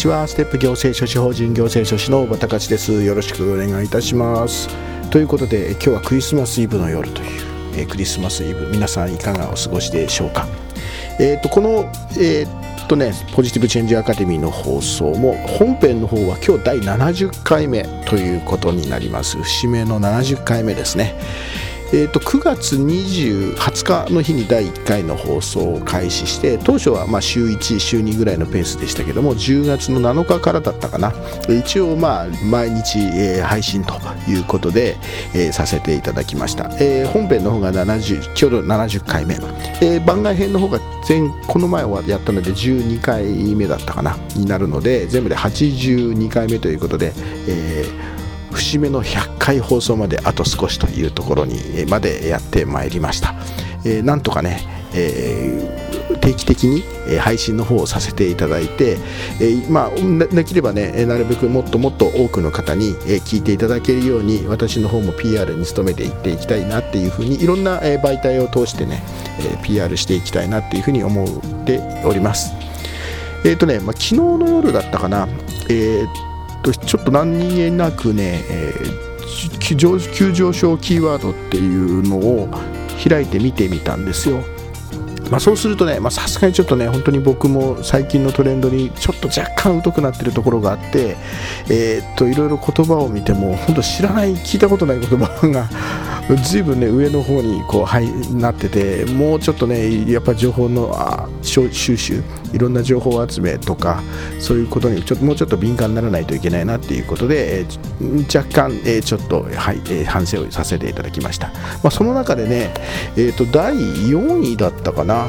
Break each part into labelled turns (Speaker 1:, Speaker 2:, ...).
Speaker 1: ちは。ステップ行政書士法人行政書士の小畑隆です。よろしくお願いいたします。ということで今日はクリスマスイブの夜という、え、クリスマスイブ。皆さんいかがお過ごしでしょうか？え、ー、とこのえー、とねポジティブチェンジアカデミーの放送も本編の方は今日第70回目ということになります。節目の70回目ですね。えーと、9月20 20日の日に第1回の放送を開始して当初はま週1週2ぐらいのペースでしたけども10月の7日からだったかな。一応まあ毎日、えー、配信ということで、えー、させていただきました、えー、本編の方が70今日の70回目、え、番外編の方が前この前はやったので12回目だったかなになるので全部で82回目ということで、えー節目の100回放送まであと少しというところにまでやってまいりました、えー、なんとかね、えー、定期的に配信の方をさせていただいて、えー、まあ、できればねなるべくもっともっと多くの方に聞いていただけるように私の方も PR に努めていっていきたいなっていうふうにいろんな媒体を通してね PR していきたいなっていうふうに思っております。えっ、ー、とね、まあ、昨日の夜だったかな。えーとちょっと何気なくね、えー、急上昇キーワードっていうのを開いて見てみたんですよ。まあ、そうするとねさすがにちょっとね本当に僕も最近のトレンドにちょっと若干疎くなってるところがあって、えー、っといろいろ言葉を見ても本当知らない聞いたことない言葉がずいぶんね上の方にこう、はい、なっててもうちょっとねやっぱ情報のあ収集いろんな情報集めとかそういうことにちょっともうちょっと敏感にならないといけないなっていうことで、えー、若干、えー、ちょっと、はいえー、反省をさせていただきました、まあ、その中でね、えーと、第4位だったかな。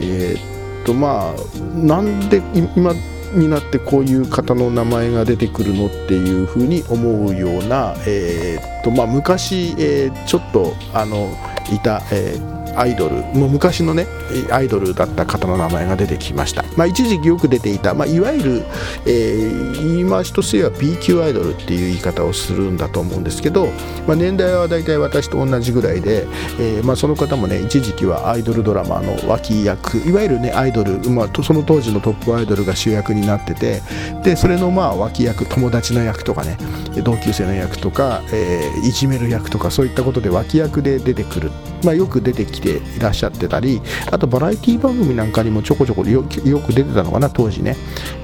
Speaker 1: えー、とまあなんで今になってこういう方の名前が出てくるのっていうふうに思うような、えーとまあ、昔、えー、ちょっとあのいた、えーアイドルもう昔のねアイドルだった方の名前が出てきました、まあ、一時期よく出ていた、まあ、いわゆる、えー、今としては B 級アイドルっていう言い方をするんだと思うんですけど、まあ、年代は大体私と同じぐらいで、えーまあ、その方もね一時期はアイドルドラマの脇役いわゆるねアイドル、まあ、その当時のトップアイドルが主役になっててでそれのまあ脇役友達の役とかね同級生の役とか、えー、いじめる役とかそういったことで脇役で出てくる、まあ、よく出てきていらっしゃってたりあとバラエティ番組なんかにもちょこちょこよく出てたのかな当時ね。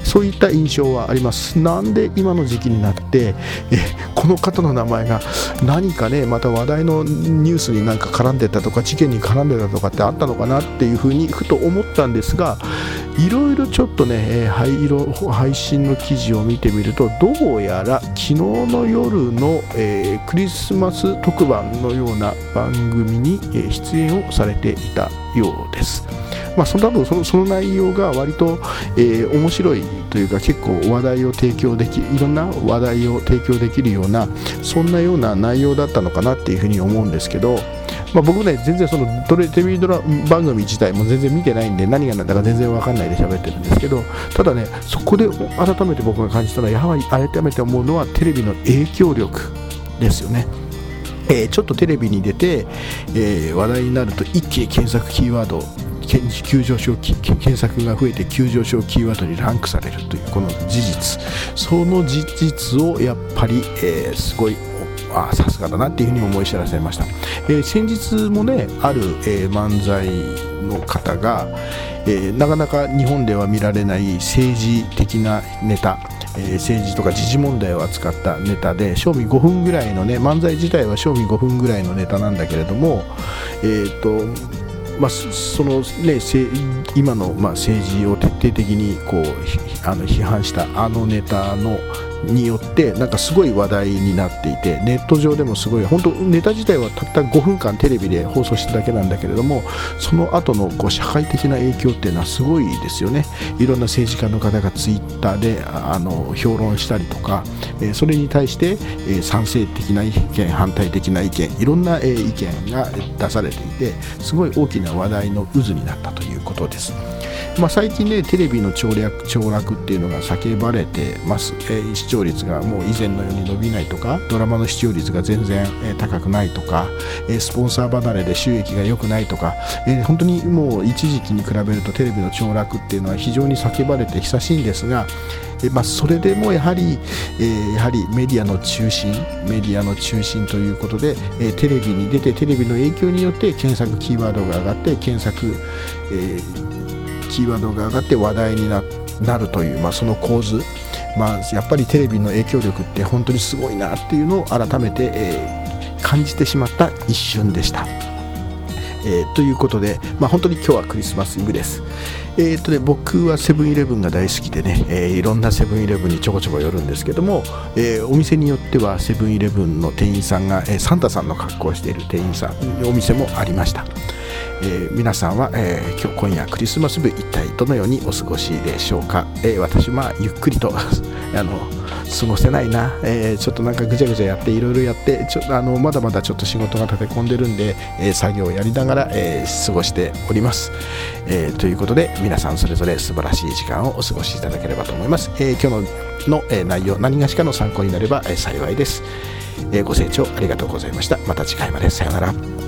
Speaker 1: そういった印象はあります。なんで今の時期になってえこの方の名前が何かねまた話題のニュースになんか絡んでたとか事件に絡んでたとかってあったのかなっていうふうにふと思ったんですがいろいろちょっとね、えー、配信の記事を見てみるとどうやら昨日の夜の、えー、クリスマス特番のような番組に、え、出演をされていたようです。まあ、その多分そのその内容が割と、えー、面白いというか結構話題を提供できいろんな話題を提供できるようなそんなような内容だったのかなっていうふうに思うんですけど、まあ、僕ね全然そのテレビドラ番組自体も全然見てないんで何が何だか全然分かんないで喋ってるんですけどただねそこで改めて僕が感じたのはやはり改めて思うのはテレビの影響力ですよね。えー、ちょっとテレビに出て、えー、話題になると一気に検索キーワード急上昇検索が増えて急上昇キーワードにランクされるというこの事実その事実をやっぱり、えー、すごいあさすがだなっていうふうに思い知らせました、えー、先日もねある、えー、漫才の方が、えー、なかなか日本では見られない政治的なネタ、政治とか時事問題を扱ったネタで賞味5分ぐらいのね漫才自体は賞味5分ぐらいのネタなんだけれどもえ、ー、とまあ、そのね、今の、ま、政治を徹底的にこうあの批判したあのネタのによってなんかすごい話題になっていてネット上でもすごい本当ネタ自体はたった5分間テレビで放送しただけなんだけれどもその後のこの社会的な影響っていうのはすごいですよねいろんな政治家の方がツイッターであの評論したりとか、えそれに対して、え賛成的な意見反対的な意見いろんな、え意見が出されていてすごい大きな話題の渦になったということです。まあ、最近ねテレビの凋落凋落っていうのが叫ばれてます、えー、視聴率がもう以前のように伸びないとかドラマの視聴率が全然、えー、高くないとか、えー、スポンサー離れで収益が良くないとか、え本当にもう一時期に比べるとテレビの凋落っていうのは非常に叫ばれて久しいんですがえまあ、それでもやはり、え、やはりメディアの中心メディアの中心ということで、え、テレビに出てテレビの影響によって検索キーワードが上がって検索、えーキーワードが上がって話題になるという、まあ、その構図、まあ、やっぱりテレビの影響力って本当にすごいなっていうのを改めて、えー、感じてしまった一瞬でした。えー、ということで、まあ、本当に今日はクリスマスイブです。えーとね、僕はセブンイレブンが大好きでね、えー、いろんなセブンイレブンにちょこちょこ寄るんですけども、えー、お店によってはセブンイレブンの店員さんが、えー、サンタさんの格好をしている店員さんお店もありました。えー、皆さんは、えー、今日今夜クリスマス日一体どのようにお過ごしでしょうか、えー、私はゆっくりと あの過ごせないな、えちょっとなんかぐちゃぐちゃやっていろいろやってちょあのまだまだちょっと仕事が立て込んでるんで、え作業をやりながら、え過ごしております、えということで皆さんそれぞれ素晴らしい時間をお過ごしいただければと思います、え今日のの、え内容何がしかの参考になれば、え幸いです、えご清聴ありがとうございました。また次回まで。さようなら。